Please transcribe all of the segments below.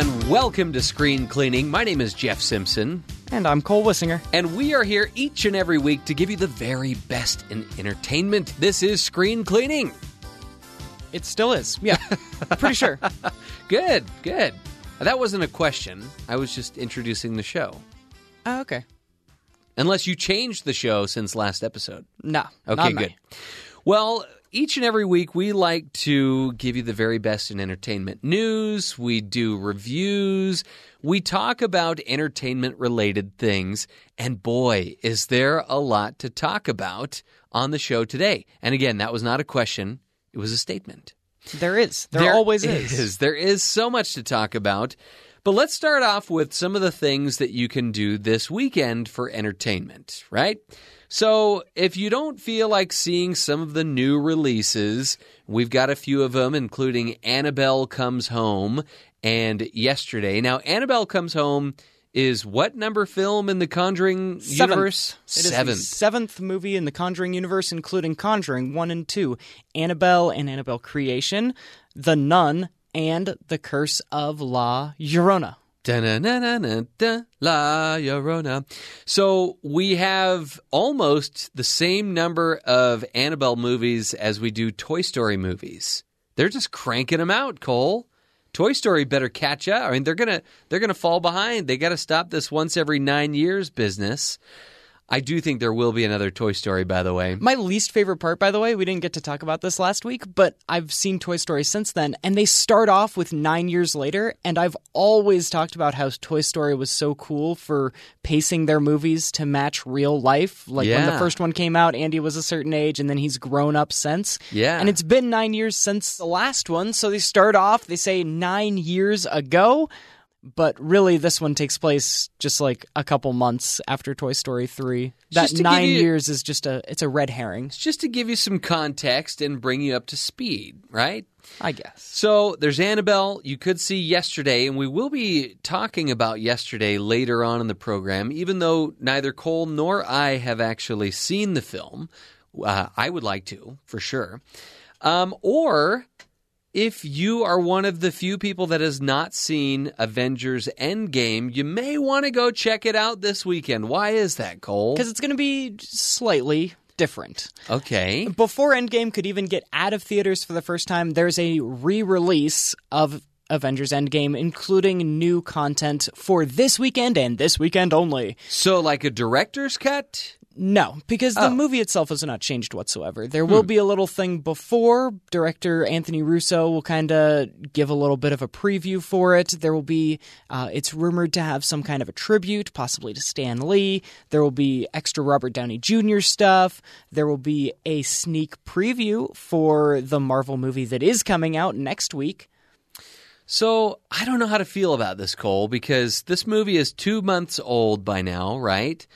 and welcome to Screen Cleaning. My name is Jeff Simpson, And I'm Cole Wissinger. and we are here each and every week to give you the very best in entertainment. This is Screen Cleaning. It still is. Yeah, pretty sure. Good, good. That wasn't a question. I was just introducing the show. Oh, okay. Unless you changed the show since last episode. No. Okay, good. Well, each and every week we like to give you the very best in entertainment news. We do reviews. We talk about entertainment related things. And boy, is there a lot to talk about on the show today. And again, that was not a question, it was a statement. There is. There, always is. There is so much to talk about. But let's start off with some of the things that you can do this weekend for entertainment, right? So, if you don't feel like seeing some of the new releases, we've got a few of them, including Annabelle Comes Home and Yesterday. Now, Annabelle Comes Home is what number film in the Conjuring Seventh. universe? It is the Seventh. seventh movie in the Conjuring universe, including Conjuring 1 and 2, Annabelle and Annabelle Creation, The Nun, and The Curse of La Llorona. La Llorona. So we have almost the same number of Annabelle movies as we do Toy Story movies. They're just cranking them out, Cole. Toy Story better catch up. I mean, they're gonna they're gonna fall behind. They got to stop this once every nine years business. I do think there will be another Toy Story, by the way. My least favorite part, by the way, we didn't get to talk about this last week, but I've seen Toy Story since then, and they start off with nine years later. And I've always talked about how Toy Story was so cool for pacing their movies to match real life. Like when the first one came out, Andy was a certain age, and then he's grown up since. Yeah. And it's been nine years since the last one, so they start off, they say nine years ago. But really, this one takes place just like a couple months after Toy Story three. That Just to give nine you- years is just a it's a red herring. It's just to give you some context and bring you up to speed, right? I guess. So there's Annabelle. You could see yesterday, and we will be talking about yesterday later on in the program, even though neither Cole nor I have actually seen the film. Uh, I would like to, for sure. Um, or if you are one of the few people that has not seen Avengers Endgame, you may want to go check it out this weekend. Why is that, Cole? Because it's going to be slightly different. Okay. Before Endgame could even get out of theaters for the first time, there's a re release of Avengers Endgame, including new content for this weekend and this weekend only. So, like a director's cut? No, because the Oh. movie itself has not changed whatsoever. There will be a little thing before. Director Anthony Russo will kind of give a little bit of a preview for it. There will be, uh, it's rumored to have some kind of a tribute, possibly to Stan Lee. There will be extra Robert Downey Jr. stuff. There will be a sneak preview for the Marvel movie that is coming out next week. So I don't know how to feel about this, Cole, because this movie is two months old by now, right?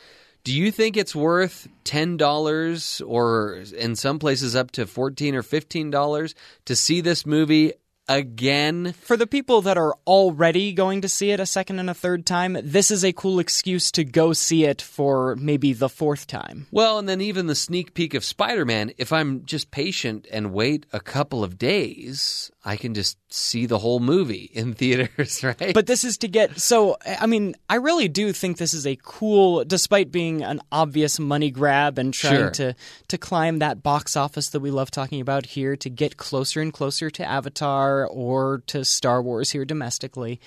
Do you think it's worth ten dollars, or in some places up to fourteen or fifteen dollars, to see this movie again? For the people that are already going to see it a second and a third time, this is a cool excuse to go see it for maybe the fourth time. Well, and then even the sneak peek of Spider-Man. If I'm just patient and wait a couple of days, I can just see the whole movie in theaters, right? But this is to get so I mean, I really do think this is a cool despite being an obvious money grab and trying Sure. to to climb that box office that we love talking about here to get closer and closer to Avatar or to Star Wars here domestically.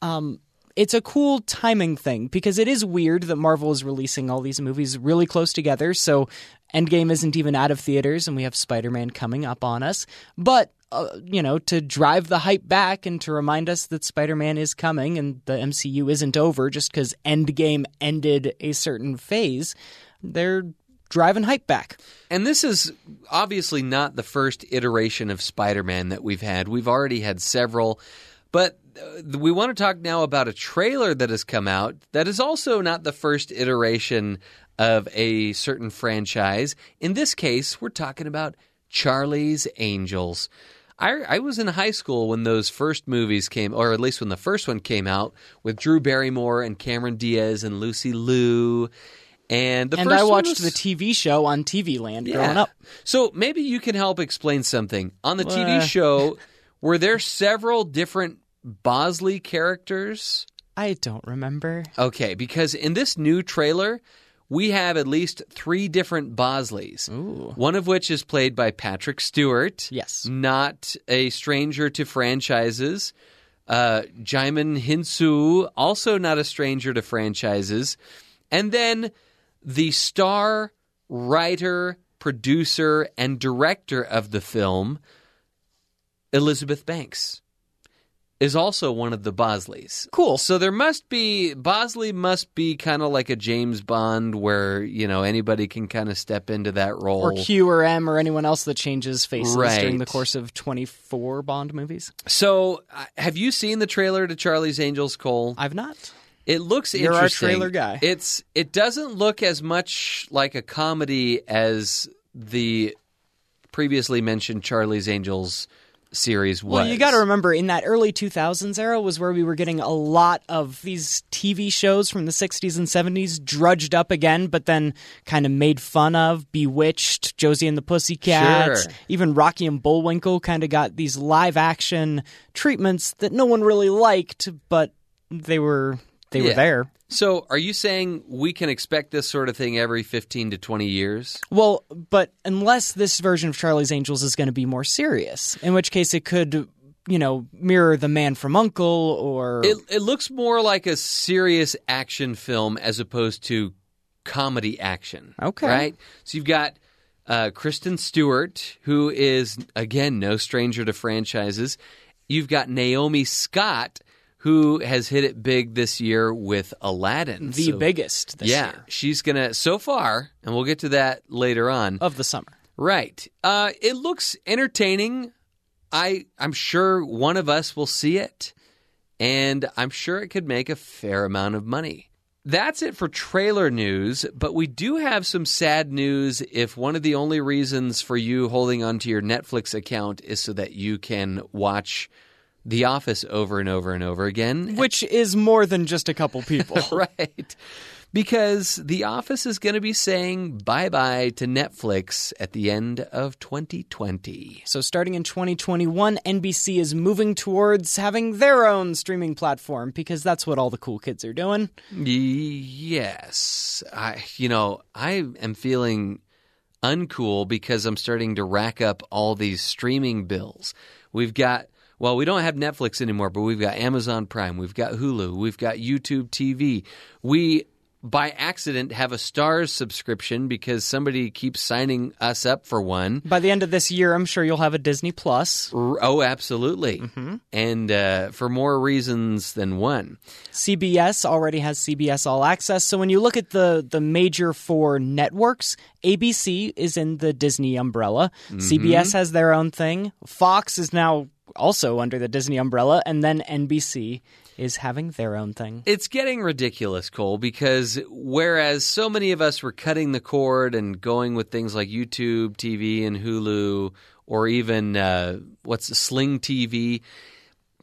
Um it's a cool timing thing because it is weird that Marvel is releasing all these movies really close together. So Endgame isn't even out of theaters, and we have Spider Man coming up on us. But, uh, you know, to drive the hype back and to remind us that Spider Man is coming and the MCU isn't over just because Endgame ended a certain phase, they're driving hype back. And this is obviously not the first iteration of Spider Man that we've had. We've already had several. But uh, we want to talk now about a trailer that has come out that is also not the first iteration of a certain franchise. In this case, we're talking about Charlie's Angels. I, I was in high school when those first movies came, or at least when the first one came out with Drew Barrymore and Cameron Diaz and Lucy Liu. And the and first I watched was- the TV show on TV Land growing up. So maybe you can help explain something. On the Uh. TV show, were there several different Bosley characters? I don't remember. Okay, because in this new trailer, we have at least three different Bosleys. Ooh. One of which is played by Patrick Stewart. Yes. Not a stranger to franchises. Uh, Djimon Hounsou, also not a stranger to franchises. And then the star, writer, producer, and director of the film, Elizabeth Banks, is also one of the Bosleys. Cool. So there must be Bosley must be kind of like a James Bond where, you know, anybody can kind of step into that role. Or Q or M or anyone else that changes faces Right. during the course of 24 Bond movies. So, uh, have you seen the trailer to Charlie's Angels, Cole? I've not. It looks interesting. You're our trailer guy. It's it doesn't look as much like a comedy as the previously mentioned Charlie's Angels series was. Well, you got to remember, in that early 2000s era was where we were getting a lot of these TV shows from the 60s and 70s drudged up again, but then kind of made fun of. Bewitched, Josie and the Pussycats, Sure. even Rocky and Bullwinkle kind of got these live action treatments that no one really liked, but they were they were there. So, are you saying we can expect this sort of thing every 15 to 20 years? Well, but unless this version of Charlie's Angels is going to be more serious, in which case it could, you know, mirror The Man from Uncle or It it looks more like a serious action film as opposed to comedy action. Okay. Right? So you've got uh, Kristen Stewart, who is again no stranger to franchises. You've got Naomi Scott, who has hit it big this year with Aladdin. the So- biggest this yeah, year she's gonna so far, and we'll get to that later on. of the summer. Right. Uh, it looks entertaining. I I'm sure one of us will see it, and I'm sure it could make a fair amount of money. That's it for trailer news, but we do have some sad news if one of the only reasons for you holding onto your Netflix account is so that you can watch The Office over and over and over again. Which is more than just a couple people. right. Because The Office is going to be saying bye bye to Netflix at the end of 2020. so starting in 2021, NBC is moving towards having their own streaming platform because that's what all the cool kids are doing. Yes. I you know, I am feeling uncool because I'm starting to rack up all these streaming bills. We've got well, we don't have Netflix anymore, but we've got Amazon Prime, we've got Hulu, we've got YouTube TV. We by accident have a Starz subscription because somebody keeps signing us up for one. By the end of this year, I'm sure you'll have a Disney Plus. R- Oh, absolutely. And uh, for more reasons than one. CBS already has CBS All Access. So when you look at the the major four networks, ABC is in the Disney umbrella. CBS has their own thing. Fox is now also under the Disney umbrella, and then NBC is having their own thing. It's getting ridiculous, Cole, because whereas so many of us were cutting the cord and going with things like YouTube TV and Hulu, or even uh, what's the Sling TV,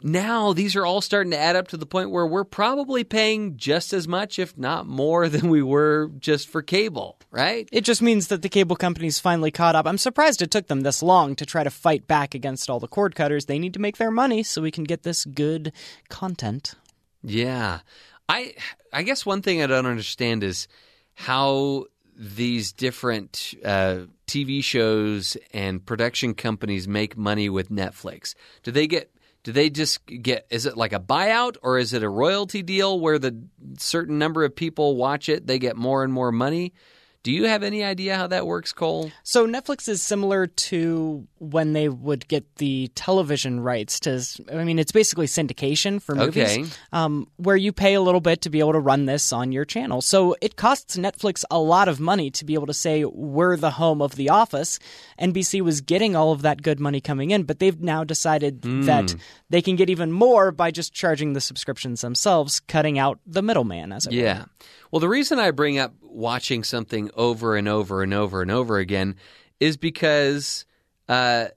now these are all starting to add up to the point where we're probably paying just as much, if not more, than we were just for cable, right? It just means that the cable companies finally caught up. I'm surprised it took them this long to try to fight back against all the cord cutters. They need to make their money so we can get this good content. Yeah. I I guess one thing I don't understand is how these different uh, TV shows and production companies make money with Netflix. Do they get do they just get is it like a buyout or is it a royalty deal where the certain number of people watch it they get more and more money? Do you have any idea how that works, Cole? So Netflix is similar to when they would get the television rights to. I mean, it's basically syndication for movies, Okay. um, where you pay a little bit to be able to run this on your channel. So it costs Netflix a lot of money to be able to say we're the home of The Office. NBC was getting all of that good money coming in, but they've now decided that they can get even more by just charging the subscriptions themselves, cutting out the middleman, as it were. Yeah. Well, the reason I bring up watching something over and over and over and over again is because, uh,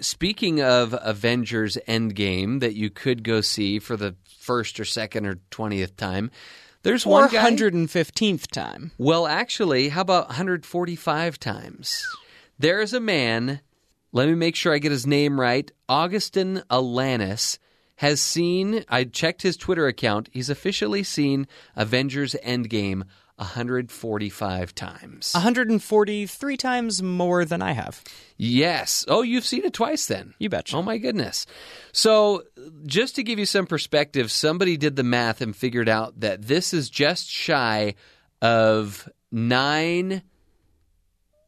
speaking of Avengers Endgame that you could go see for the first or second or twentieth time, there's one guy. 115th time. Well, actually, how about 145 times? There is a man. Let me make sure I get his name right. Agustin Alanis. Has seen, I checked his Twitter account, he's officially seen Avengers Endgame 145 times. 143 times more than I have. Yes. Oh, you've seen it twice then. You betcha. Oh my goodness. So, just to give you some perspective, somebody did the math and figured out that this is just shy of nine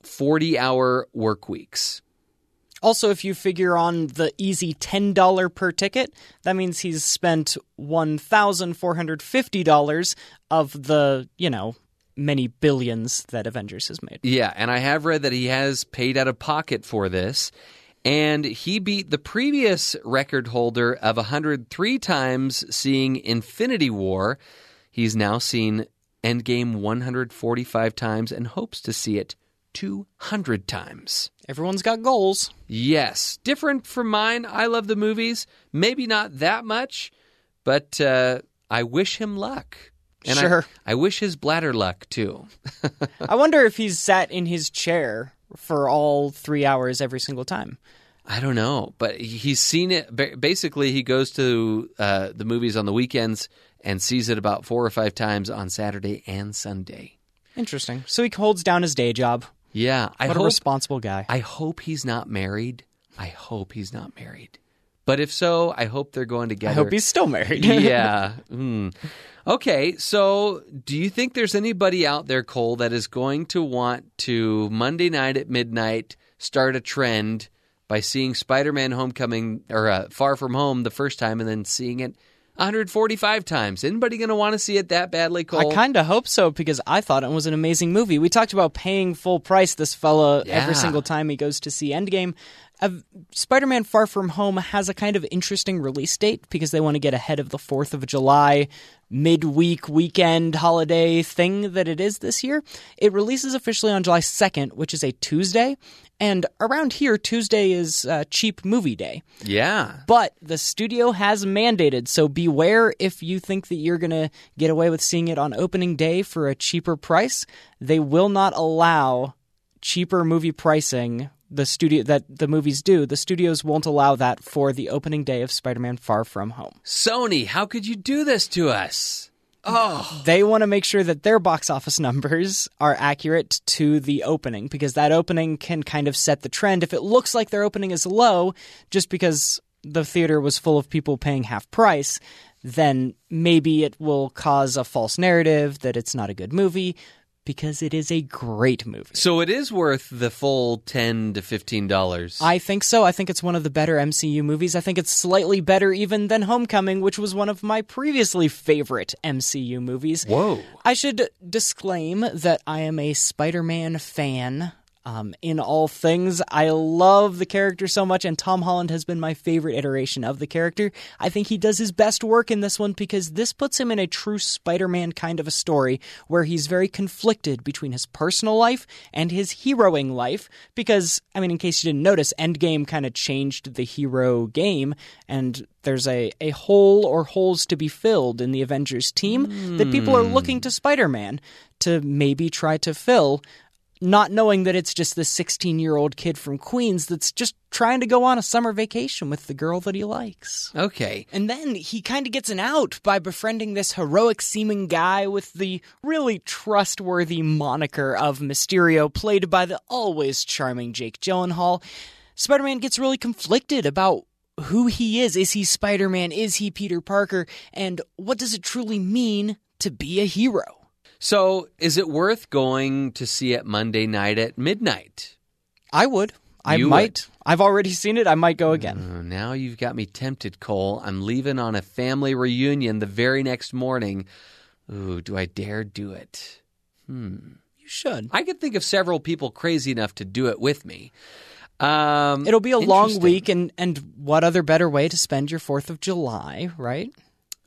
40 hour work weeks. Also, if you figure on the easy $10 per ticket, that means he's spent $1,450 of the, you know, many billions that Avengers has made. Yeah, and I have read that he has paid out of pocket for this. And he beat the previous record holder of 103 times seeing Infinity War. He's now seen Endgame 145 times and hopes to see it 200 times. Everyone's got goals. Yes. Different from mine. I love the movies. Maybe not that much, but uh, I wish him luck. And Sure. I, I wish his bladder luck too. I wonder if he's sat in his chair for all three hours every single time. I don't know, but he's seen it. Basically, he goes to uh, the movies on the weekends and sees it about four or five times on Saturday and Sunday. Interesting. So he holds down his day job. Yeah, I What a responsible guy. I hope he's not married. I hope he's not married. But if so, I hope they're going to get together. I hope he's still married. yeah. Hmm. Okay, so do you think there's anybody out there, Cole, that is going to want to Monday night at midnight start a trend by seeing Spider-Man: Homecoming or uh, Far From Home the first time and then seeing it 145 times? Anybody going to want to see it that badly, Cole? I kind of hope so because I thought it was an amazing movie. We talked about paying full price this fella Yeah. every single time he goes to see Endgame. Uh, Spider-Man: Far From Home has a kind of interesting release date because they want to get ahead of the Fourth of July midweek weekend holiday thing that it is this year. It releases officially on July second, which is a Tuesday, and around here Tuesday is uh, cheap movie day. yeah. But the studio has mandated, so beware if you think that you're going to get away with seeing it on opening day for a cheaper price. They will not allow cheaper movie pricing the studio that the movies do. The studios won't allow that for the opening day of Spider-Man Far From Home. Sony, how could you do this to us? Oh, They want to make sure that their box office numbers are accurate to the opening because that opening can kind of set the trend. If it looks like their opening is low just because the theater was full of people paying half price, then maybe it will cause a false narrative that it's not a good movie because it is a great movie. so it is worth the full 10 to 15 dollars. I think so. I think it's one of the better MCU movies. I think it's slightly better even than Homecoming, which was one of my previously favorite MCU movies. Whoa. I should disclaim that I am a Spider Man fan. Um, in all things, I love the character so much, and Tom Holland has been my favorite iteration of the character. I think he does his best work in this one because this puts him in a true Spider Man kind of a story where he's very conflicted between his personal life and his heroing life. Because, I mean, in case you didn't notice, Endgame kind of changed the hero game, and there's a, a hole or holes to be filled in the Avengers team that people are looking to Spider Man to maybe try to fill, not knowing that it's just this 16 year old kid from Queens that's just trying to go on a summer vacation with the girl that he likes. Okay. And then he kind of gets an out by befriending this heroic seeming guy with the really trustworthy moniker of Mysterio, played by the always charming Jake Gyllenhaal. Spider Man gets really conflicted about who he is. Is he Spider Man? Is he Peter Parker? And what does it truly mean to be a hero? So, is it worth going to see it Monday night at midnight? I would. I You might. I've already seen it. I might go again. Oh, now you've got me tempted, Cole. I'm leaving on a family reunion the very next morning. Ooh, do I dare do it? You should. I could think of several people crazy enough to do it with me. Um, It'll be a long week, and, and what other better way to spend your 4th of July, right?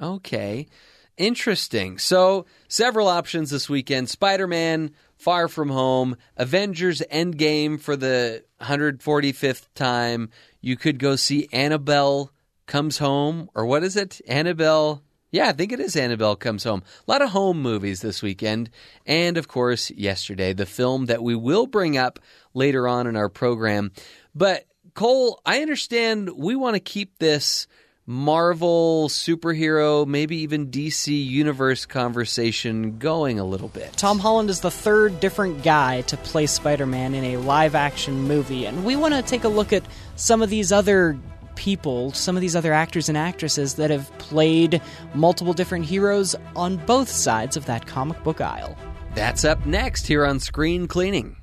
Okay. Interesting. So, several options this weekend Spider Man, Far From Home, Avengers Endgame for the 145th time. You could go see Annabelle Comes Home, or what is it? Annabelle. Yeah, I think it is Annabelle Comes Home. A lot of home movies this weekend. And of course, yesterday, the film that we will bring up later on in our program. But, Cole, I understand we want to keep this Marvel superhero, maybe even DC universe conversation going a little bit. Tom Holland is the third different guy to play Spider Man in a live action movie, and we want to take a look at some of these other people, some of these other actors and actresses that have played multiple different heroes on both sides of that comic book aisle. That's up next here on Screen Cleaning.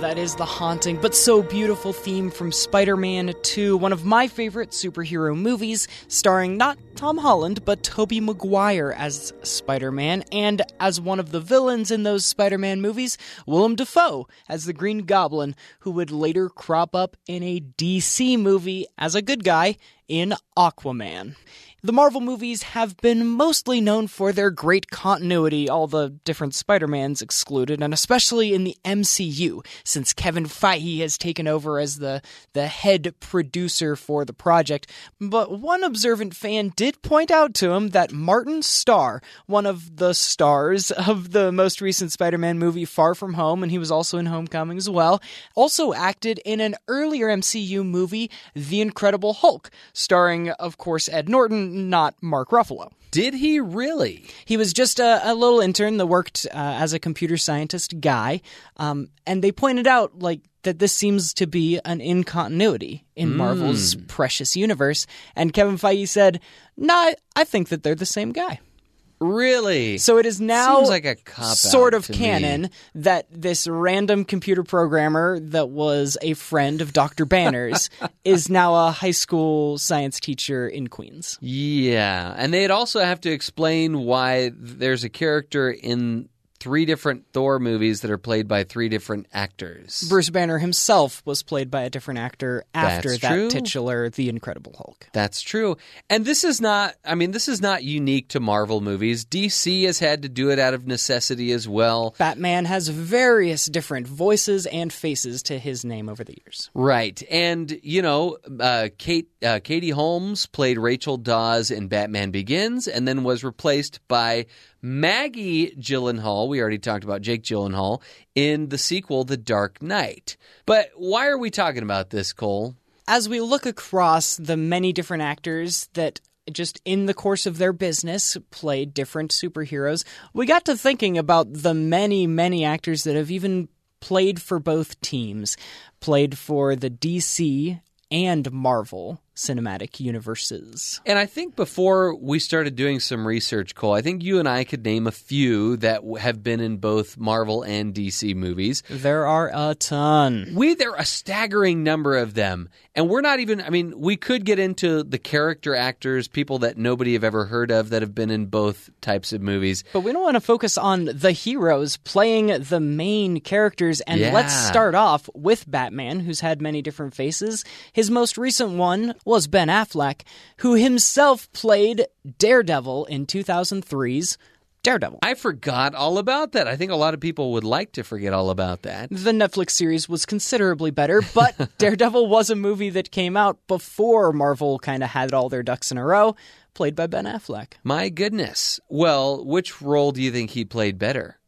That is the haunting but so beautiful theme from Spider Man 2, one of my favorite superhero movies, starring not Tom Holland, but Tobey Maguire as Spider Man, and as one of the villains in those Spider Man movies, Willem Dafoe as the Green Goblin, who would later crop up in a DC movie as a good guy in Aquaman. The Marvel movies have been mostly known for their great continuity, all the different Spider-Mans excluded, and especially in the MCU, since Kevin Feige has taken over as the, the head producer for the project. But one observant fan did point out to him that Martin Starr, one of the stars of the most recent Spider-Man movie Far From Home, and he was also in Homecoming as well, also acted in an earlier MCU movie, The Incredible Hulk, starring, of course, Ed Norton, not Mark Ruffalo. Did he really? He was just a, a little intern that worked uh, as a computer scientist guy, um, and they pointed out like that this seems to be an incontinuity in Marvel's precious universe. And Kevin Feige said, "Nah, I think that they're the same guy." Really? So it is now Seems like a sort of to me. canon that this random computer programmer that was a friend of Dr. Banner's is now a high school science teacher in Queens. Yeah, and they'd also have to explain why there's a character in three different Thor movies that are played by three different actors. Bruce Banner himself was played by a different actor after That's that true. titular The Incredible Hulk. That's true. And this is not, I mean, this is not unique to Marvel movies. DC has had to do it out of necessity as well. Batman has various different voices and faces to his name over the years. Right. And, you know, uh, Kate, uh, Katie Holmes played Rachel Dawes in Batman Begins and then was replaced by Maggie Gyllenhaal. We already talked about Jake Gyllenhaal in the sequel, The Dark Knight. But why are we talking about this, Cole? As we look across the many different actors that just in the course of their business played different superheroes, we got to thinking about the many, many actors that have even played for both teams, played for the DC and Marvel cinematic universes. And I think before we started doing some research, Cole, I think you and I could name a few that have been in both Marvel and DC movies. There are a ton. We there are a staggering number of them, and we're not even. I mean, we could get into the character actors, people that nobody have ever heard of that have been in both types of movies. But we don't want to focus on the heroes playing the main characters. And let's start off with Batman, who's had many different faces. His most recent one was Ben Affleck, who himself played Daredevil in 2003's Daredevil. I forgot all about that. I think a lot of people would like to forget all about that. The Netflix series was considerably better, but Daredevil was a movie that came out before Marvel kind of had all their ducks in a row, played by Ben Affleck. My goodness. Well, which role do you think he played better?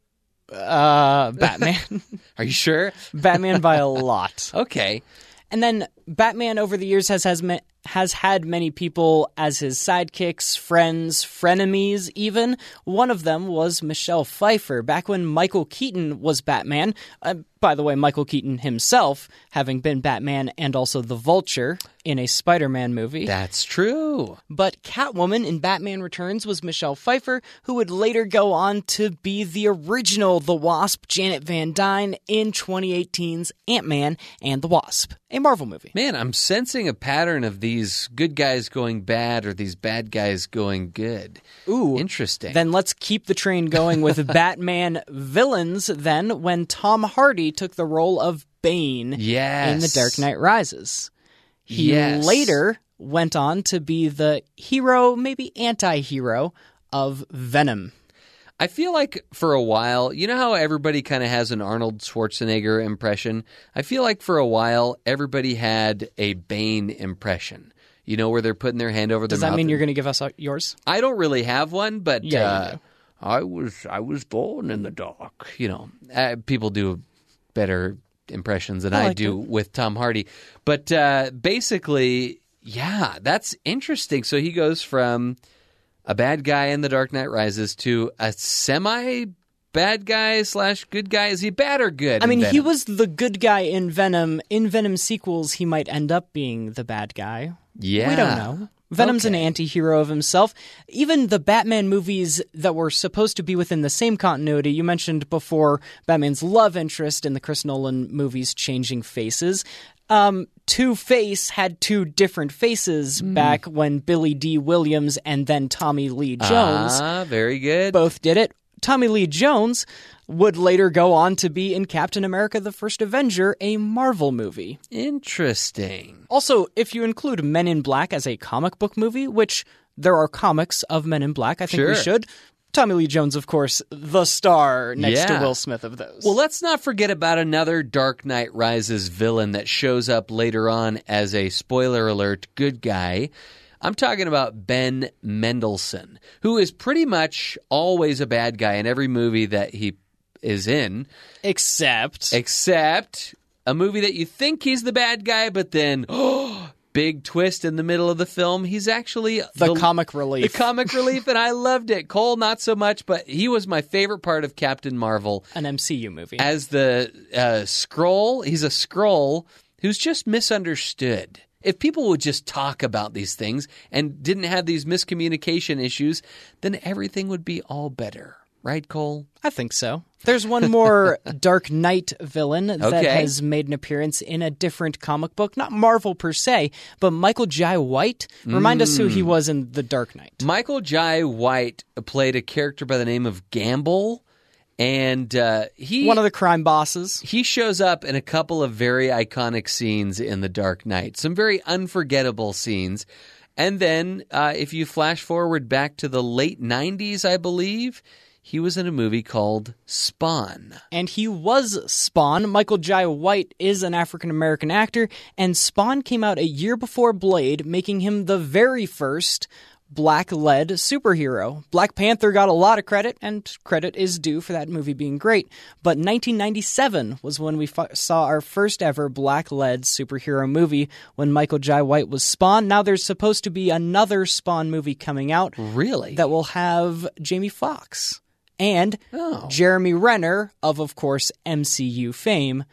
Uh, Batman. Are you sure? Batman by a lot. Okay. And then Batman over the years has has has had many people as his sidekicks, friends, frenemies even. One of them was Michelle Pfeiffer back when Michael Keaton was Batman. Uh, by the way, Michael Keaton himself having been Batman and also the Vulture in a Spider-Man movie. That's true. But Catwoman in Batman Returns was Michelle Pfeiffer, who would later go on to be the original The Wasp, Janet Van Dyne, in 2018's Ant-Man and the Wasp, a Marvel movie. Man, I'm sensing a pattern of these good guys going bad or these bad guys going good. Ooh. Interesting. Then let's keep the train going with Batman villains then when Tom Hardy took the role of Bane yes. in The Dark Knight Rises. He Yes. later went on to be the hero, maybe anti-hero of Venom. I feel like for a while, you know how everybody kind of has an Arnold Schwarzenegger impression? I feel like for a while, everybody had a Bane impression. You know, where they're putting their hand over their Does that mean you're going to give us uh, yours? I don't really have one, but Yeah, uh. I was I was born in the dark. You know, uh, people do better impressions than I I, like do with Tom Hardy. But uh, basically, yeah, that's interesting. So he goes from a bad guy in The Dark Knight Rises to a semi bad guy slash good guy. Is he bad or good? I mean, he was the good guy in Venom. In Venom sequels, he might end up being the bad guy. Yeah, We don't know. Venom's an Okay. anti-hero of himself. Even the Batman movies that were supposed to be within the same continuity, you mentioned before Batman's love interest in the Chris Nolan movies changing faces. Um, Two Face had two different faces Hmm. back when Billy Dee Williams and then Tommy Lee Jones Ah, very good. both did it. Tommy Lee Jones would later go on to be in Captain America the First Avenger, a Marvel movie. Interesting. Also, if you include Men in Black as a comic book movie, which there are comics of Men in Black, I think we should. Tommy Lee Jones, of course, the star next to Will Smith of those. Well, let's not forget about another Dark Knight Rises villain that shows up later on as a spoiler alert good guy. I'm talking about Ben Mendelsohn, who is pretty much always a bad guy in every movie that he is in, except except a movie that you think he's the bad guy, but then oh, big twist in the middle of the film, he's actually the, comic relief. the comic relief, and I loved it. Cole, not so much, but he was my favorite part of Captain Marvel an MCU movie. as the uh, Skrull. He's a Skrull who's just misunderstood. If people would just talk about these things and didn't have these miscommunication issues, then everything would be all better. Right, Cole? I think so. There's one more Dark Knight villain that Okay. has made an appearance in a different comic book, not Marvel per se, but Michael Jai White. Remind us who Mm. he was in The Dark Knight. Michael Jai White played a character by the name of Gamble, and uh, he One of the crime bosses. he shows up in a couple of very iconic scenes in The Dark Knight, some very unforgettable scenes. And then, uh, if you flash forward back to the late 90s, I believe, he was in a movie called Spawn. and he was Spawn. Michael Jai White is an African American actor, and Spawn came out a year before Blade, making him the very first black led superhero. Black Panther got a lot of credit, and credit is due for that movie being great. But 1997 was when we f- saw our first ever black led superhero movie when Michael Jai White was Spawn. Now there's supposed to be another Spawn movie coming out Really? that will have Jamie Foxx and Oh. Jeremy Renner of, of course, MCU fame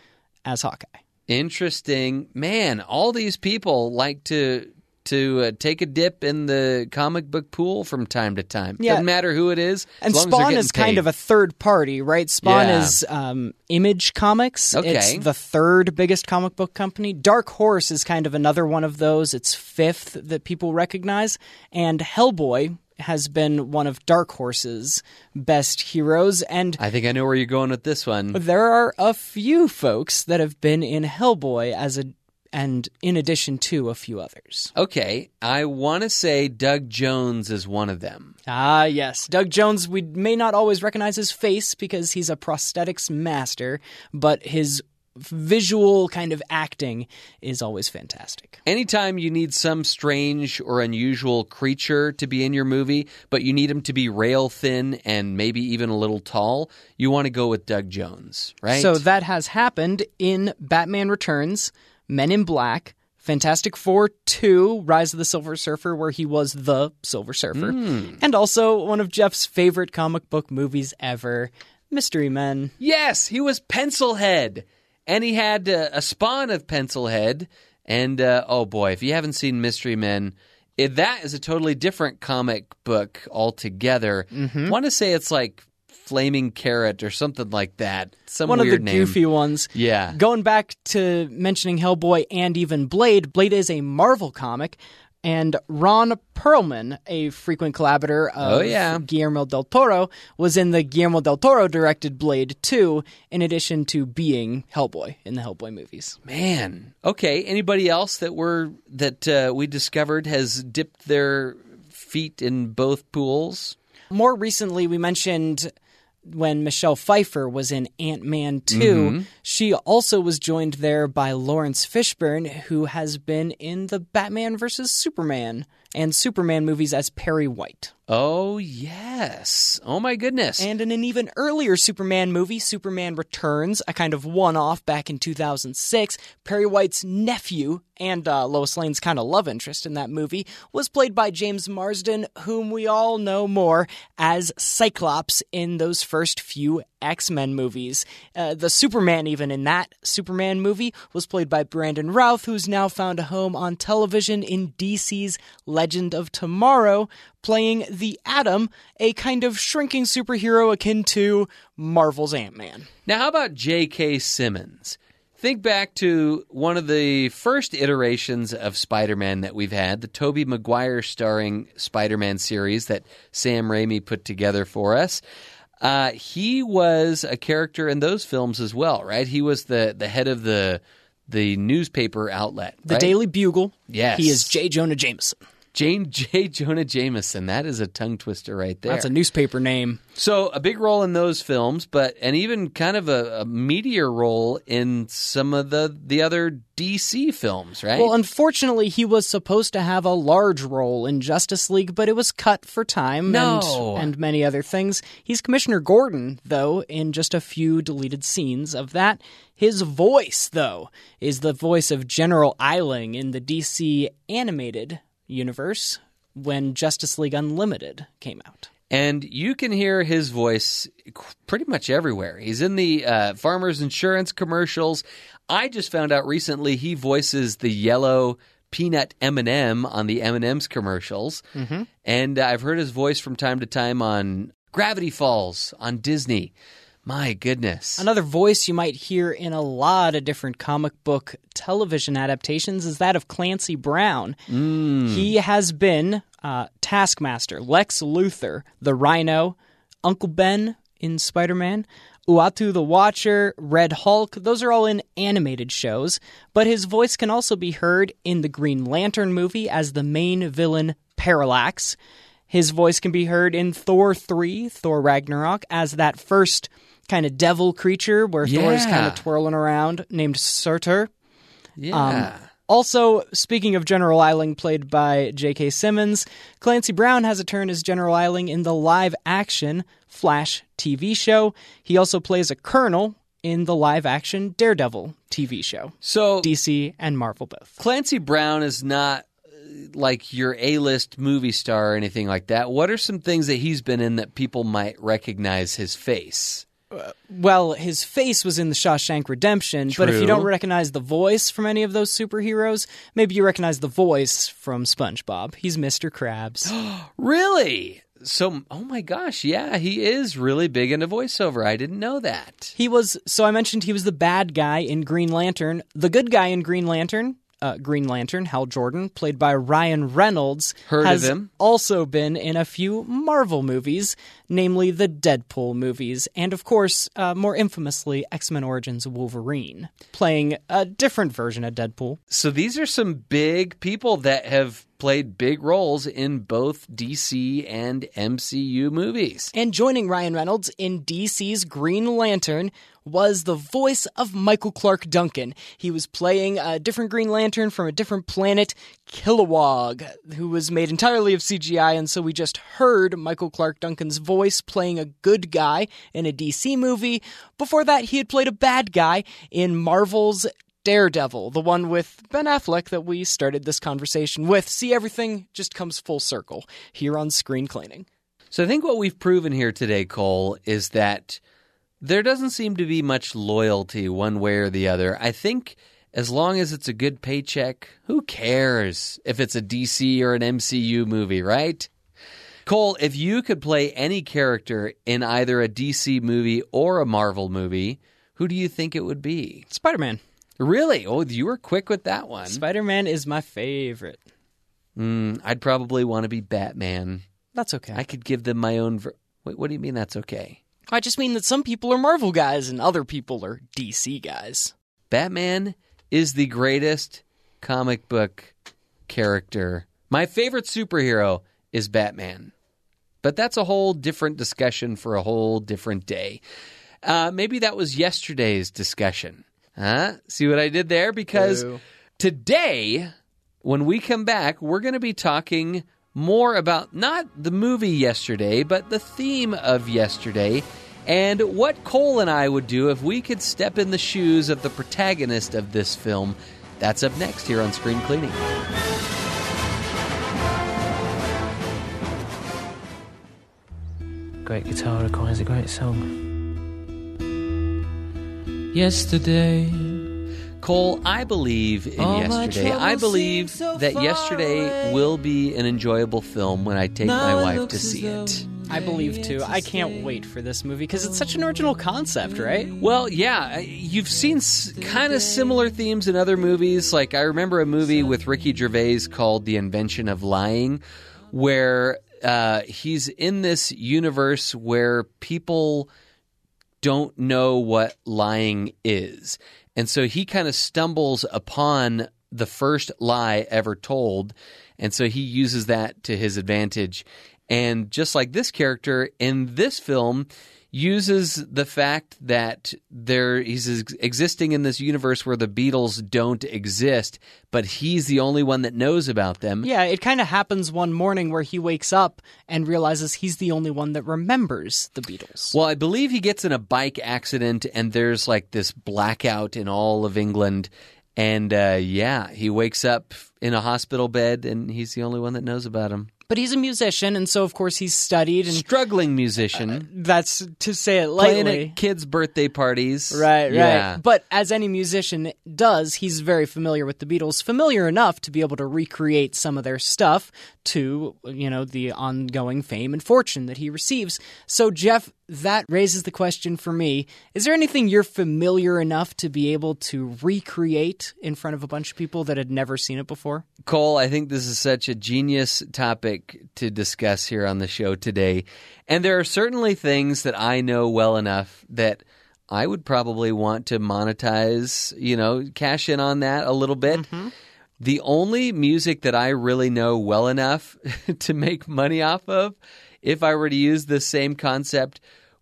as Hawkeye. Interesting. Man, all these people like to to uh, take a dip in the comic book pool from time to time. Yeah. Doesn't matter who it is. And as long as they're Spawn is kind of a third party, right? Spawn Yeah. is um, Image Comics. Okay. It's the third biggest comic book company. Dark Horse is kind of another one of those. It's fifth that people recognize. And Hellboy has been one of Dark Horse's best heroes. And I think I know where you're going with this one. there are a few folks that have been in Hellboy as a and in addition to a few others. Okay, I want to say Doug Jones is one of them. Ah, yes. Doug Jones, we may not always recognize his face because he's a prosthetics master, but his visual kind of acting is always fantastic. Anytime you need some strange or unusual creature to be in your movie, but you need him to be rail thin and maybe even a little tall, you want to go with Doug Jones, right? So that has happened in Batman Returns, Men in Black, Fantastic Four 2, Rise of the Silver Surfer, where he was the Silver Surfer, hmm. and also one of Jeff's favorite comic book movies ever, Mystery Men. yes, he was Pencilhead, and he had uh, a spawn of Pencilhead. And uh, oh boy, if you haven't seen Mystery Men, it, that is a totally different comic book altogether. Mm-hmm. Want to say it's like Flaming Carrot or something like that. Some One of the name. goofy ones. Yeah. Going back to mentioning Hellboy and even Blade, Blade is a Marvel comic, and Ron Perlman, a frequent collaborator of Oh, yeah. Guillermo del Toro, was in the Guillermo del Toro directed Blade 2, in addition to being Hellboy in the Hellboy movies. Man. Okay. Anybody else that we're that uh, we discovered has dipped their feet in both pools? More recently, we mentioned when Michelle Pfeiffer was in Ant Man 2, Mm-hmm. she also was joined there by Laurence Fishburne, who has been in the Batman vs. Superman and Superman movies as Perry White. Oh, yes. Oh, my goodness. And in an even earlier Superman movie, Superman Returns, a kind of one off back in 2006, Perry White's nephew and uh, Lois Lane's kind of love interest in that movie was played by James Marsden, whom we all know more as Cyclops in those first few X Men movies. Uh, the Superman, even in that Superman movie, was played by Brandon Routh, who's now found a home on television in DC's Legend of Tomorrow, playing the Atom, a kind of shrinking superhero akin to Marvel's Ant Man. Now, how about J.K. Simmons? Think back to one of the first iterations of Spider Man that we've had, the Tobey Maguire starring Spider Man series that Sam Raimi put together for us. Uh, he was a character in those films as well, right? He was the, the head of the the newspaper outlet, The right? Daily Bugle. Yes. He is J. Jonah Jameson. Jane J. Jonah Jameson. That is a tongue twister right there. That's a newspaper name. So a big role in those films, but and even kind of a, a meteor role in some of the the other DC films, right? Well, unfortunately, he was supposed to have a large role in Justice League, but it was cut for time No. and, and many other things. He's Commissioner Gordon, though, in just a few deleted scenes of that. His voice, though, is the voice of General Eiling in the DC animated universe when Justice League Unlimited came out. and you can hear his voice pretty much everywhere. He's in the uh, Farmers Insurance commercials. I just found out recently he voices the yellow peanut M&M on the M&M's commercials. Mm-hmm. And I've heard his voice from time to time on Gravity Falls on Disney. My goodness. Another voice you might hear in a lot of different comic book television adaptations is that of Clancy Brown. He has been uh, Taskmaster, Lex Luthor, the Rhino, Uncle Ben in Spider Man, Uatu the Watcher, Red Hulk. Those are all in animated shows, but his voice can also be heard in the Green Lantern movie as the main villain Parallax. His voice can be heard in Thor 3, Thor Ragnarok, as that first kind of devil creature where Thor is kind of twirling around named Surtur. yeah. Also, speaking of General Eiling, played by J.K. Simmons, Clancy Brown has a turn as General Eiling in the live action Flash TV show. He also plays a colonel in the live action Daredevil TV show. so DC and Marvel both. Clancy Brown is not uh, like your A-list movie star or anything like that. What are some things that he's been in that people might recognize his face? Well, his face was in the Shawshank Redemption, but if you don't recognize the voice from any of those superheroes, maybe you recognize the voice from SpongeBob. He's Mr. Krabs. Really? So, oh my gosh, yeah, he is really big into voiceover. I didn't know that. He was so I mentioned he was the bad guy in Green Lantern. The good guy in Green Lantern, uh, Green Lantern, Hal Jordan, played by Ryan Reynolds, Heard of has him. also been in a few Marvel movies, namely the Deadpool movies, and of course, uh, more infamously, X Men Origins Wolverine, playing a different version of Deadpool. So these are some big people that have played big roles in both DC and MCU movies. And joining Ryan Reynolds in DC's Green Lantern was the voice of Michael Clarke Duncan. He was playing a different Green Lantern from a different planet, Kilowog, who was made entirely of CGI, and so we just heard Michael Clarke Duncan's voice playing a good guy in a DC movie. Before that, he had played a bad guy in Marvel's Daredevil, the one with Ben Affleck that we started this conversation with. See, everything just comes full circle here on Screen Cleaning. So I think what we've proven here today, Cole, is that there doesn't seem to be much loyalty one way or the other. I think as long as it's a good paycheck, who cares if it's a DC or an MCU movie, right? Cole, if you could play any character in either a DC movie or a Marvel movie, who do you think it would be? Spider Man. Really? Oh, you were quick with that one. Spider Man is my favorite. Mm, I'd probably want to be Batman. That's okay. I could give them my own. Ver- Wait, what do you mean that's okay? I just mean that some people are Marvel guys and other people are DC guys. Batman is the greatest comic book character. My favorite superhero is Batman. But that's a whole different discussion for a whole different day. Uh, maybe that was yesterday's discussion. Huh? See what I did there? Because Boo. today, when we come back, we're going to be talking more about not the movie yesterday, but the theme of yesterday and what Cole and I would do if we could step in the shoes of the protagonist of this film. That's up next here on Screen Cleaning. Great guitar requires a great song. Yesterday, Cole, I believe in All yesterday. I believe so that yesterday away. will be an enjoyable film when I take my Now it wife to see it. I believe too. I can't wait for this movie because it's such an original concept, right? Well, yeah, you've seen s- kind of similar themes in other movies. Like I remember a movie with Ricky Gervais called "The Invention of Lying," where uh, he's in this universe where people don't know what lying is, and so he kind of stumbles upon the first lie ever told, and so he uses that to his advantage. And just like this character in this film uses the fact that there he's existing in this universe where the Beatles don't exist, but he's the only one that knows about them. Yeah, it kind of happens one morning where he wakes up and realizes he's the only one that remembers the Beatles. Well, I believe he gets in a bike accident and there's like this blackout in all of England. And uh, yeah, he wakes up in a hospital bed and he's the only one that knows about him. But he's a musician, and so of course he's studied, and Struggling musician. Uh, that's to say it lightly. playing at kids' birthday parties. Right, right. Yeah. But as any musician does, he's very familiar with the Beatles, familiar enough to be able to recreate some of their stuff to, you know, the ongoing fame and fortune that he receives. So, Jeff, that raises the question for me Is there anything you're familiar enough to be able to recreate in front of a bunch of people that had never seen it before? Cole, I think this is such a genius topic to discuss here on the show today. And there are certainly things that I know well enough that I would probably want to monetize, you know, cash in on that a little bit. Mm-hmm. The only music that I really know well enough to make money off of, if I were to use the same concept,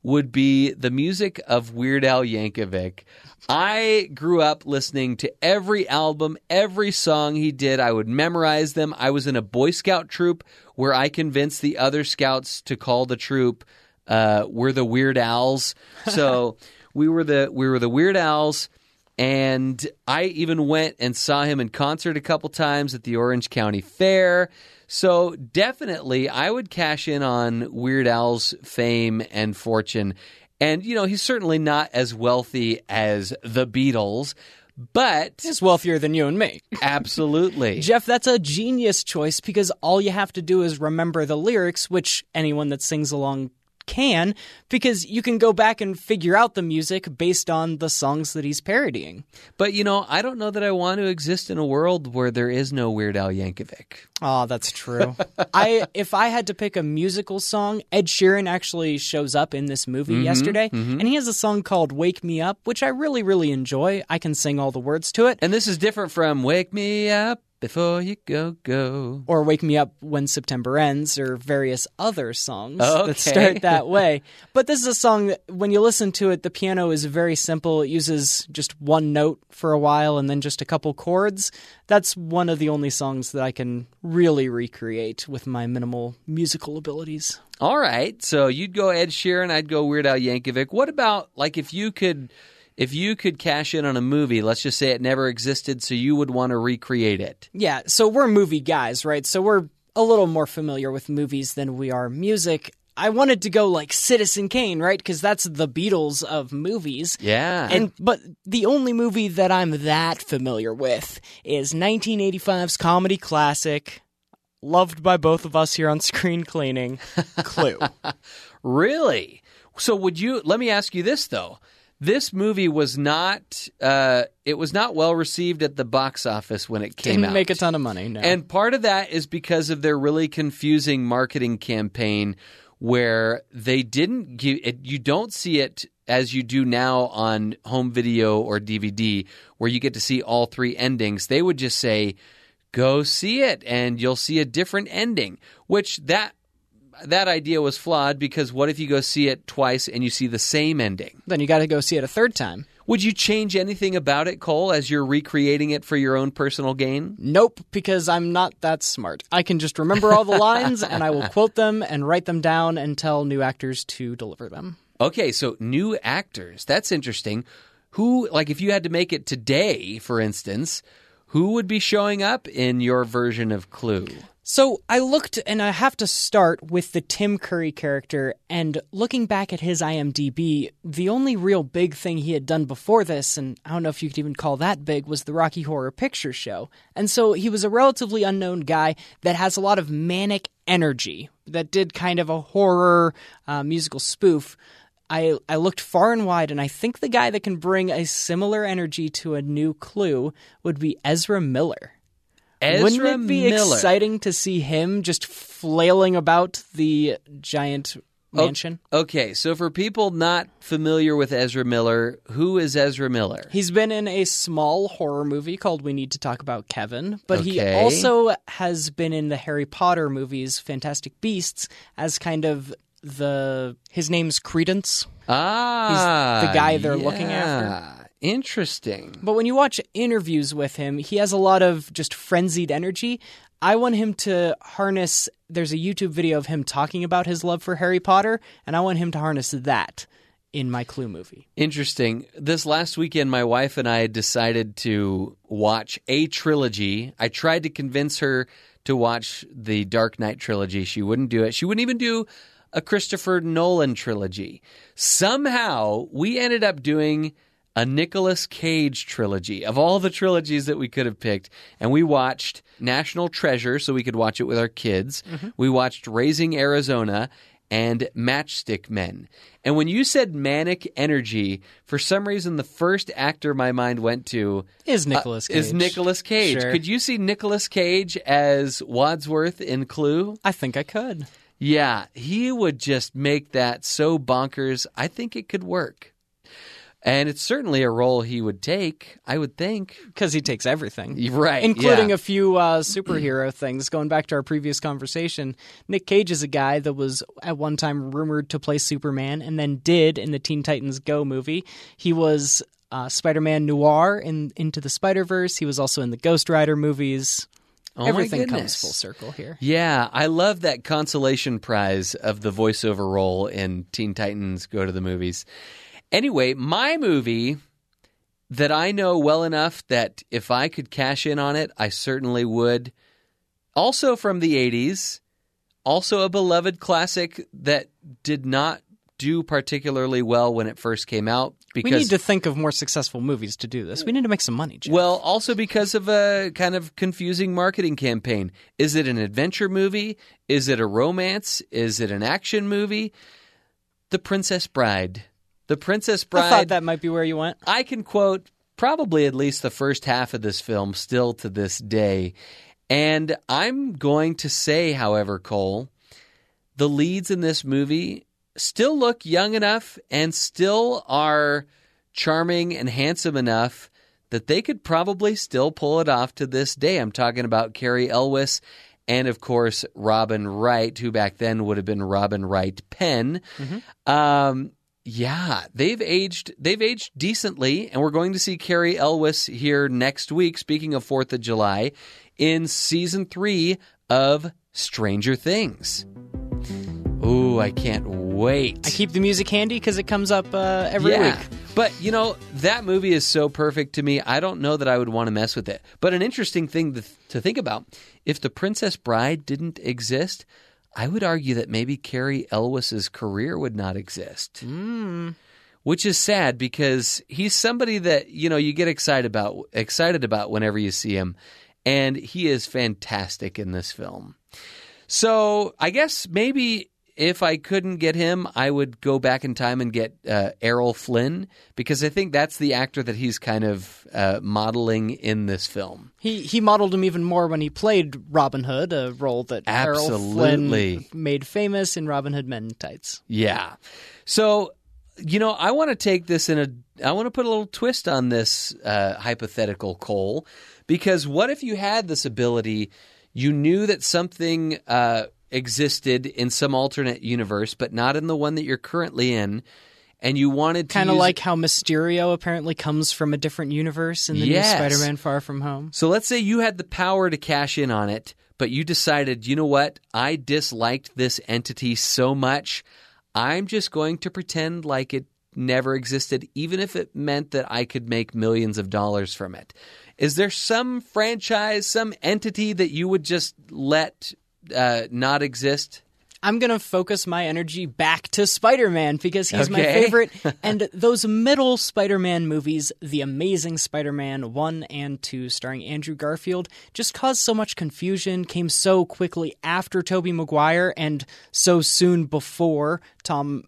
would be the music of Weird Al Yankovic. I grew up listening to every album, every song he did. I would memorize them. I was in a Boy Scout troop where I convinced the other scouts to call the troop uh, "We're the Weird Owls." So we were the we were the Weird Owls. And I even went and saw him in concert a couple times at the Orange County Fair. So definitely, I would cash in on Weird Al's fame and fortune. And, you know, he's certainly not as wealthy as the Beatles, but He's wealthier than you and me. absolutely. Jeff, that's a genius choice because all you have to do is remember the lyrics, which anyone that sings along can, because you can go back and figure out the music based on the songs that he's parodying. But, you know, I don't know that I want to exist in a world where there is no Weird Al Yankovic. Oh, that's true. I if I had to pick a musical song, Ed Sheeran actually shows up in this movie mm-hmm, yesterday, mm-hmm. and he has a song called "Wake Me Up," which I really, really enjoy. I can sing all the words to it. And this is different from Wake Me Up Before You Go Go. or Wake Me Up When September Ends, or various other songs Okay. that start that way. But this is a song that, when you listen to it, the piano is very simple. It uses just one note for a while and then just a couple chords. That's one of the only songs that I can really recreate with my minimal musical abilities. All right. So you'd go Ed Sheeran, I'd go Weird Al Yankovic. What about like if you could if you could cash in on a movie, let's just say it never existed, so you would want to recreate it. Yeah, so we're movie guys, right? So we're a little more familiar with movies than we are music. I wanted to go like Citizen Kane, right? Because that's the Beatles of movies. Yeah. And but the only movie that I'm that familiar with is 1985's comedy classic, loved by both of us here on Screen Cleaning, Clue. Really? So would you let me ask you this though. This movie was not uh, it was not well received at the box office when it came Didn't out. make a ton of money, no. And part of that is because of their really confusing marketing campaign where they didn't give it, you don't see it as you do now on home video or DVD where you get to see all three endings. They would just say, go see it and you'll see a different ending, which that that idea was flawed because what if you go see it twice and you see the same ending? Then you got to go see it a third time. Would you change anything about it, Cole, as you're recreating it for your own personal gain? Nope, because I'm not that smart. I can just remember all the lines and I will quote them and write them down and tell new actors to deliver them. Okay, so new actors. That's interesting. Who, like, if you had to make it today, for instance, who would be showing up in your version of Clue? So I looked, and I have to start with the Tim Curry character. And looking back at his IMDb, the only real big thing he had done before this, and I don't know if you could even call that big, was the Rocky Horror Picture Show. And so he was a relatively unknown guy that has a lot of manic energy, that did kind of a horror uh, musical spoof. I, I looked far and wide, and I think the guy that can bring a similar energy to a new clue would be Ezra Miller. Ezra Wouldn't it be Miller. exciting to see him just flailing about the giant mansion? Okay, so for people not familiar with Ezra Miller, who is Ezra Miller? He's been in a small horror movie called We Need to Talk About Kevin, but he also has been in the Harry Potter movies Fantastic Beasts as kind of the his name's Credence. Ah, the guy they're looking after. Interesting. But when you watch interviews with him, he has a lot of just frenzied energy. I want him to harness. There's a YouTube video of him talking about his love for Harry Potter, and I want him to harness that in my Clue movie. Interesting. This last weekend, my wife and I decided to watch a trilogy. I tried to convince her to watch the Dark Knight trilogy. She wouldn't do it. She wouldn't even do a Christopher Nolan trilogy. Somehow, we ended up doing a Nicolas Cage trilogy of all the trilogies that we could have picked. And we watched National Treasure so we could watch it with our kids. We watched Raising Arizona and Matchstick Men. And when you said manic energy, for some reason, the first actor my mind went to Is Nicolas uh, Cage? is Nicolas Cage. Sure. Could you see Nicolas Cage as Wadsworth in Clue? I think I could Yeah, he would just make that so bonkers. I think it could work. And it's certainly a role he would take, I would think. because he takes everything. Right. including yeah. a few uh, superhero things. Going back to our previous conversation, Nick Cage is a guy that was at one time rumored to play Superman, and then did in the Teen Titans Go movie. He was uh, Spider-Man Noir in Into the Spider Verse. He was also in the Ghost Rider movies. Oh Everything comes full circle here. Yeah, I love that consolation prize of the voiceover role in Teen Titans Go to the Movies. Anyway, my movie that I know well enough that if I could cash in on it, I certainly would. Also from the 80s, also a beloved classic that did not do particularly well when it first came out because we need to think of more successful movies to do this. We need to make some money. Jeff. well, also because of a kind of confusing marketing campaign. Is it an adventure movie? Is it a romance? Is it an action movie? The Princess Bride. The Princess Bride. I thought that might be where you went. I can quote probably at least the first half of this film still to this day. And I'm going to say, however, Cole, the leads in this movie still look young enough and still are charming and handsome enough that they could probably still pull it off to this day. I'm talking about Cary Elwes and, of course, Robin Wright, who back then would have been Robin Wright Penn. Um, yeah, they've aged. They've aged decently, and we're going to see Cary Elwes here next week. Speaking of Fourth of July, in season three of Stranger Things. Ooh, I can't wait. I keep the music handy because it comes up uh, every yeah. week. But you know that movie is so perfect to me. I don't know that I would want to mess with it. But an interesting thing to, to think about: if the Princess Bride didn't exist, I would argue that maybe Cary Elwes's career would not exist. Mm. Which is sad because he's somebody that you know you get excited about excited about whenever you see him, and he is fantastic in this film. So I guess maybe if I couldn't get him, I would go back in time and get uh, Errol Flynn because I think that's the actor that he's kind of uh, modeling in this film. He he modeled him even more when he played Robin Hood, a role that Errol Absolutely. Flynn made famous in Robin Hood Men in Tights. Yeah. So, you know, I want to take this in a. I want to put a little twist on this uh, hypothetical, Cole, because what if you had this ability? You knew that something uh, existed in some alternate universe, but not in the one that you're currently in, and you wanted to Kind of use- like how Mysterio apparently comes from a different universe in the Yes. new Spider-Man Far From Home. So let's say you had the power to cash in on it, but you decided, you know what? I disliked this entity so much, I'm just going to pretend like it never existed, even if it meant that I could make millions of dollars from it. Is there some franchise, some entity that you would just let uh, not exist? I'm going to focus my energy back to Spider Man because he's my favorite. and those middle Spider Man movies, The Amazing Spider Man 1 and 2, starring Andrew Garfield, just caused so much confusion, came so quickly after Tobey Maguire and so soon before Tom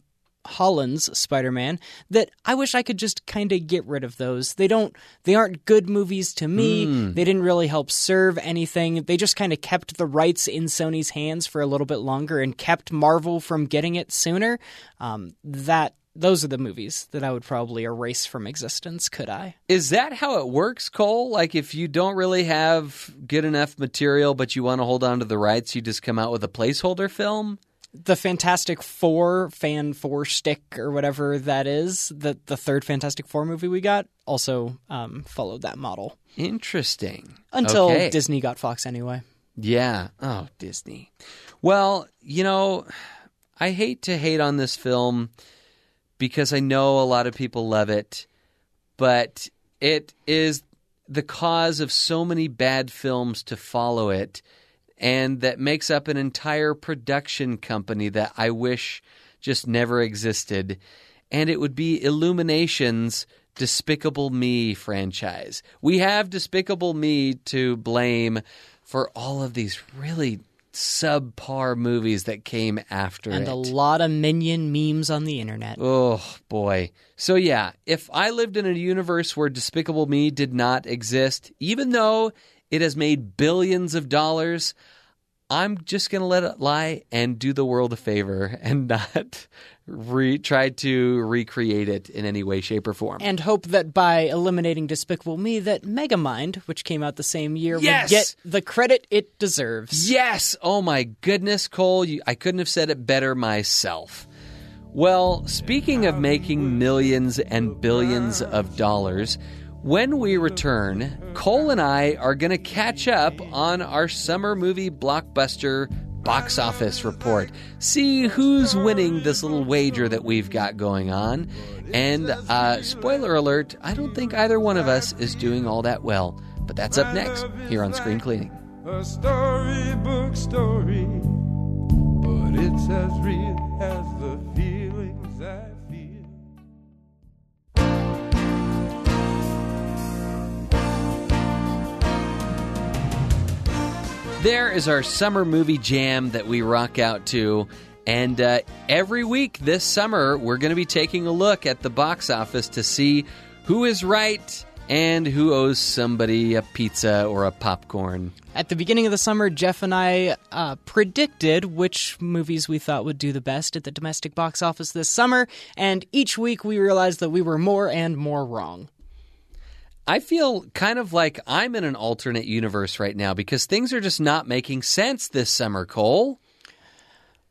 Holland's Spider-Man that I wish I could just kind of get rid of those. They don't they aren't good movies to me. They didn't really help serve anything. They just kind of kept the rights in Sony's hands for a little bit longer and kept Marvel from getting it sooner. Um, that those are the movies that I would probably erase from existence, could I? Is that how it works, Cole? Like if you don't really have good enough material, but you want to hold on to the rights, you just come out with a placeholder film? The Fantastic Four fan four stick or whatever that is, the the third Fantastic Four movie we got also um, followed that model. Interesting. Until Okay. Disney got Fox anyway. Yeah. Oh, Disney. Well, you know, I hate to hate on this film because I know a lot of people love it, but it is the cause of so many bad films to follow it, and that makes up an entire production company that I wish just never existed. And it would be Illumination's Despicable Me franchise. We have Despicable Me to blame for all of these really subpar movies that came after and it. a lot of minion memes on the internet. Oh boy. So yeah, if I lived in a universe where Despicable Me did not exist, even though it has made billions of dollars, I'm just going to let it lie and do the world a favor and not re- try to recreate it in any way shape or form. And hope that by eliminating Despicable Me, that Megamind, which came out the same year, Yes! would get the credit it deserves. Yes. Oh my goodness, Cole, you, I couldn't have said it better myself. Well, speaking of making millions and billions of dollars, when we return, Cole and I are going to catch up on our summer movie blockbuster box office report. See who's winning this little wager that we've got going on. And uh, spoiler alert, I don't think either one of us is doing all that well. But that's up next here on Screen Cleaning. a storybook story, but it's as real as There is our summer movie jam that we rock out to. And uh, every week this summer, we're going to be taking a look at the box office to see who is right and who owes somebody a pizza or a popcorn. At the beginning of the summer, Jeff and I uh, predicted which movies we thought would do the best at the domestic box office this summer, and each week we realized that we were more and more wrong. I feel kind of like I'm in an alternate universe right now because things are just not making sense this summer, Cole.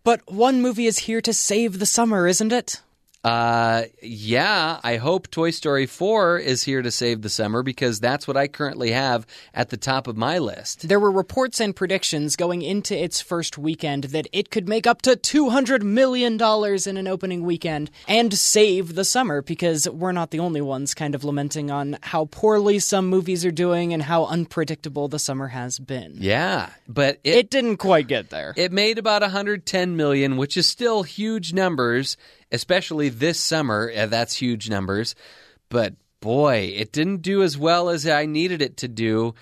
But one movie is here to save the summer, isn't it? Uh, yeah, I hope Toy Story 4 is here to save the summer because that's what I currently have at the top of my list. There were reports and predictions going into its first weekend that it could make up to $200 million in an opening weekend and save the summer because we're not the only ones kind of lamenting on how poorly some movies are doing and how unpredictable the summer has been. Yeah, but It it, didn't quite get there. it made about 110 million, which is still huge numbers, especially this summer. Uh, that's huge numbers. But boy, it didn't do as well as I needed it to do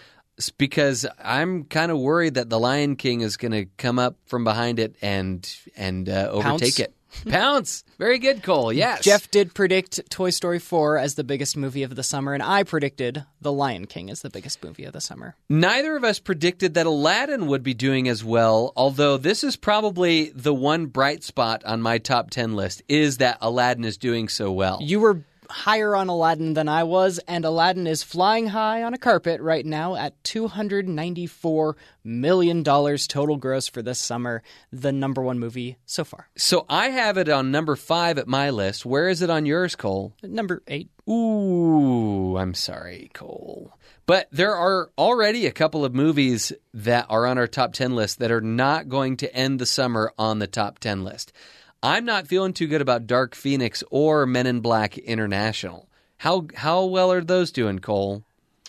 because I'm kind of worried that The Lion King is going to come up from behind it and and uh, overtake Pounce? it. Pounce. Very good, Cole. Yes. Jeff did predict Toy Story 4 as the biggest movie of the summer, and I predicted The Lion King as the biggest movie of the summer. Neither of us predicted that Aladdin would be doing as well, although this is probably the one bright spot on my top 10 list is that Aladdin is doing so well. You were higher on Aladdin than I was, and Aladdin is flying high on a carpet right now at $294 million total gross for this summer, the number one movie so far. So I have it on number five at my list. Where is it on yours, Cole? Number eight. Ooh, I'm sorry, Cole. But there are already a couple of movies that are on our top 10 list that are not going to end the summer on the top 10 list. I'm not feeling too good about Dark Phoenix or Men in Black International. How how well are those doing, Cole?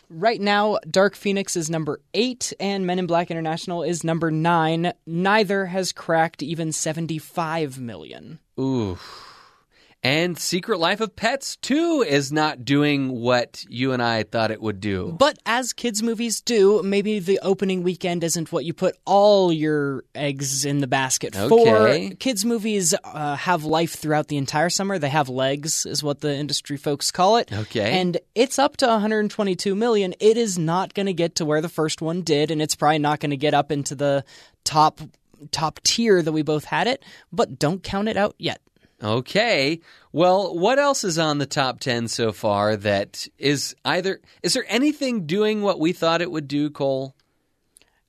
Right now, Dark Phoenix is number eight, and Men in Black International is number nine. Neither has cracked even 75 million. Ooh. And Secret Life of Pets 2 is not doing what you and I thought it would do. But as kids' movies do, maybe the opening weekend isn't what you put all your eggs in the basket Okay. for. Kids' movies uh, have life throughout the entire summer. They have legs, is what the industry folks call it. Okay. And it's up to 122 million. It is not going to get to where the first one did, and it's probably not going to get up into the top top tier that we both had it. But don't count it out yet. Okay. Well, what else is on the top 10 so far that is either is there anything doing what we thought it would do, Cole?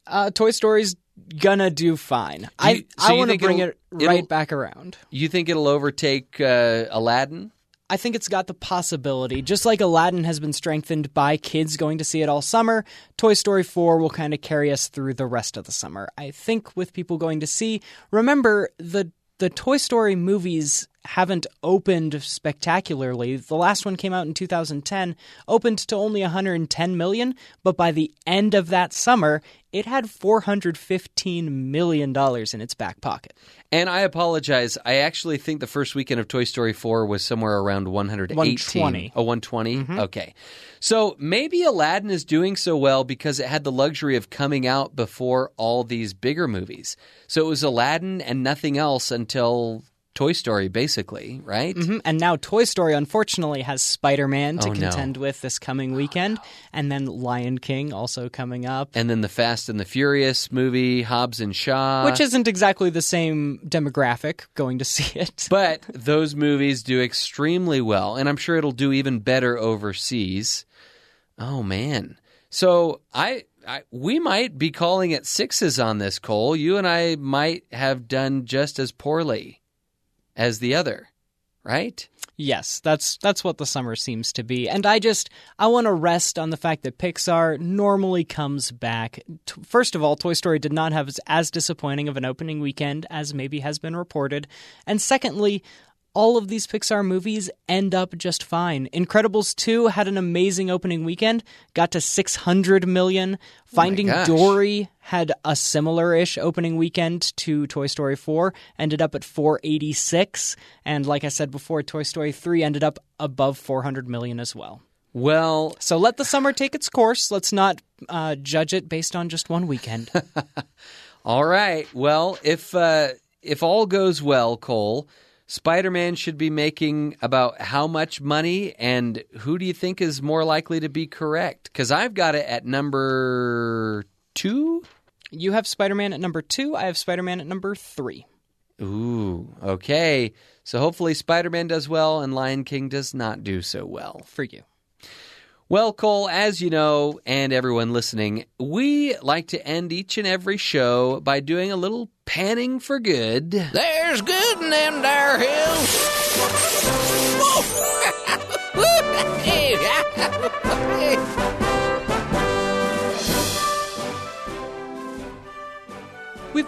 Uh, Toy Story's gonna do fine. I you- so I want to bring it'll- right back around. You think it'll overtake uh, Aladdin? I think it's got the possibility. Just like Aladdin has been strengthened by kids going to see it all summer, Toy Story 4 will kind of carry us through the rest of the summer. I think with people going to see, remember the the Toy Story movies haven't opened spectacularly. The last one came out in 2010, opened to only 110 million, but by the end of that summer, it had 415 million dollars in its back pocket. And I apologize. I actually think the first weekend of Toy Story 4 was somewhere around 118. 120. Oh, 120? Mm-hmm. Okay. So maybe Aladdin is doing so well because it had the luxury of coming out before all these bigger movies. So it was Aladdin and nothing else until Toy Story, basically, right? Mhm. And now Toy Story, unfortunately, has Spider Man to Oh, no. contend with this coming weekend, and then Lion King also coming up, And then the Fast and the Furious movie, Hobbs and Shaw. which isn't exactly the same demographic going to see it. But those movies do extremely well, and I'm sure it'll do even better overseas. Oh man! So I, I we might be calling it sixes on this, Cole. You and I might have done just as poorly as the other, right? Yes, that's that's what the summer seems to be. And I just I want to rest on the fact that Pixar normally comes back. First of all, Toy Story did not have as, as disappointing of an opening weekend as maybe has been reported. And secondly, all of these Pixar movies end up just fine. Incredibles 2 had an amazing opening weekend, got to 600 million. Finding gosh. Dory had a similar-ish opening weekend to Toy Story 4, ended up at 486, and like I said before, Toy Story 3 ended up above 400 million as well. Well, So let the summer take its course. Let's not uh, judge it based on just one weekend. all right. Well, if uh, if all goes well, Cole. Spider-Man should be making about how much money, and who do you think is more likely to be correct? Because I've got it at number two. you have Spider-Man at number 2, I have Spider-Man at number 3. Ooh, okay. So hopefully Spider-Man does well, and Lion King does not do so well. For you. Well, Cole, as you know, and everyone listening, we like to end each and every show by doing a little panning for good. There's good in them there hills.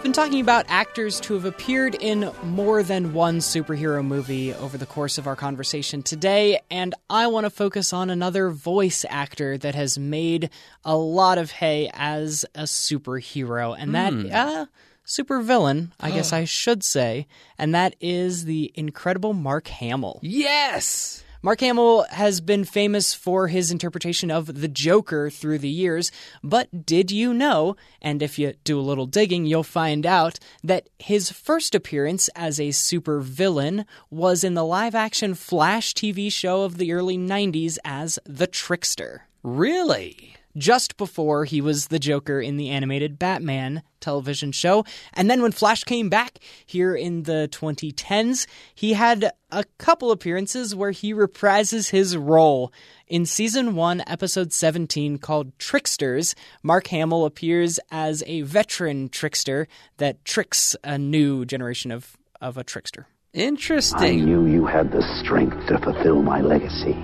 We've been talking about actors to have appeared in more than one superhero movie over the course of our conversation today, and I want to focus on another voice actor that has made a lot of hay as a superhero, and that, uh, super villain, I guess I should say, and that is the incredible Mark Hamill. Yes! Mark Hamill has been famous for his interpretation of the Joker through the years, but did you know, and if you do a little digging, you'll find out that his first appearance as a supervillain was in the live action Flash TV show of the early 90s as The Trickster. Really? Just before he was the Joker in the animated Batman television show. And then when Flash came back here in the 2010s, he had a couple appearances where he reprises his role. In season 1, episode 17, called Tricksters, Mark Hamill appears as a veteran trickster that tricks a new generation of, of a trickster. Interesting. I knew you had the strength to fulfill my legacy.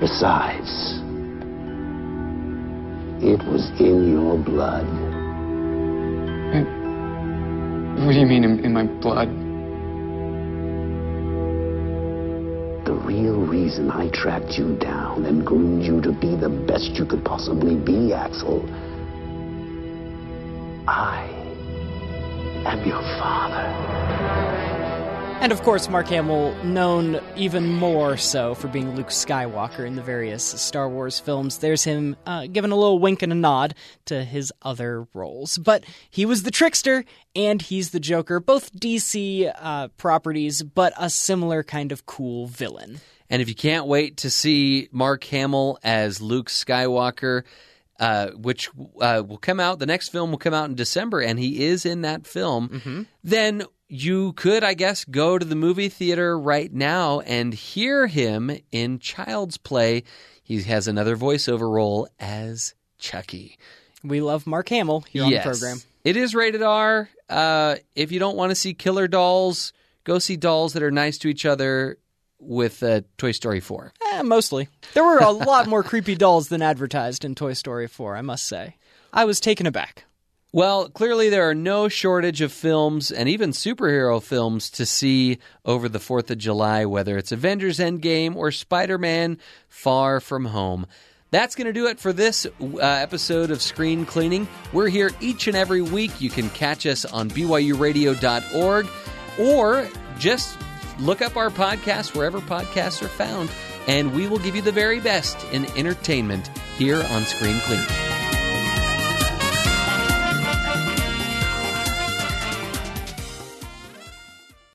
Besides, it was in your blood. What do you mean in, in my blood? The real reason I tracked you down and groomed you to be the best you could possibly be, Axel. I am your father. And of course, Mark Hamill, known even more so for being Luke Skywalker in the various Star Wars films. There's him uh, giving a little wink and a nod to his other roles. But he was the trickster and he's the Joker, both DC uh, properties, but a similar kind of cool villain. And if you can't wait to see Mark Hamill as Luke Skywalker, uh, which uh, will come out, the next film will come out in December, and he is in that film, then you could, I guess, go to the movie theater right now and hear him in Child's Play. He has another voiceover role as Chucky. We love Mark Hamill here on the program. It is rated R. Uh, if you don't want to see killer dolls, go see dolls that are nice to each other with uh, Toy Story 4. Eh, mostly. There were a lot more creepy dolls than advertised in Toy Story 4, I must say. I was taken aback. Well, clearly there are no shortage of films and even superhero films to see over the 4th of July, whether it's Avengers Endgame or Spider Man Far From Home. That's going to do it for this uh, episode of Screen Cleaning. We're here each and every week. You can catch us on BYURadio.org or just look up our podcast wherever podcasts are found, and we will give you the very best in entertainment here on Screen Cleaning.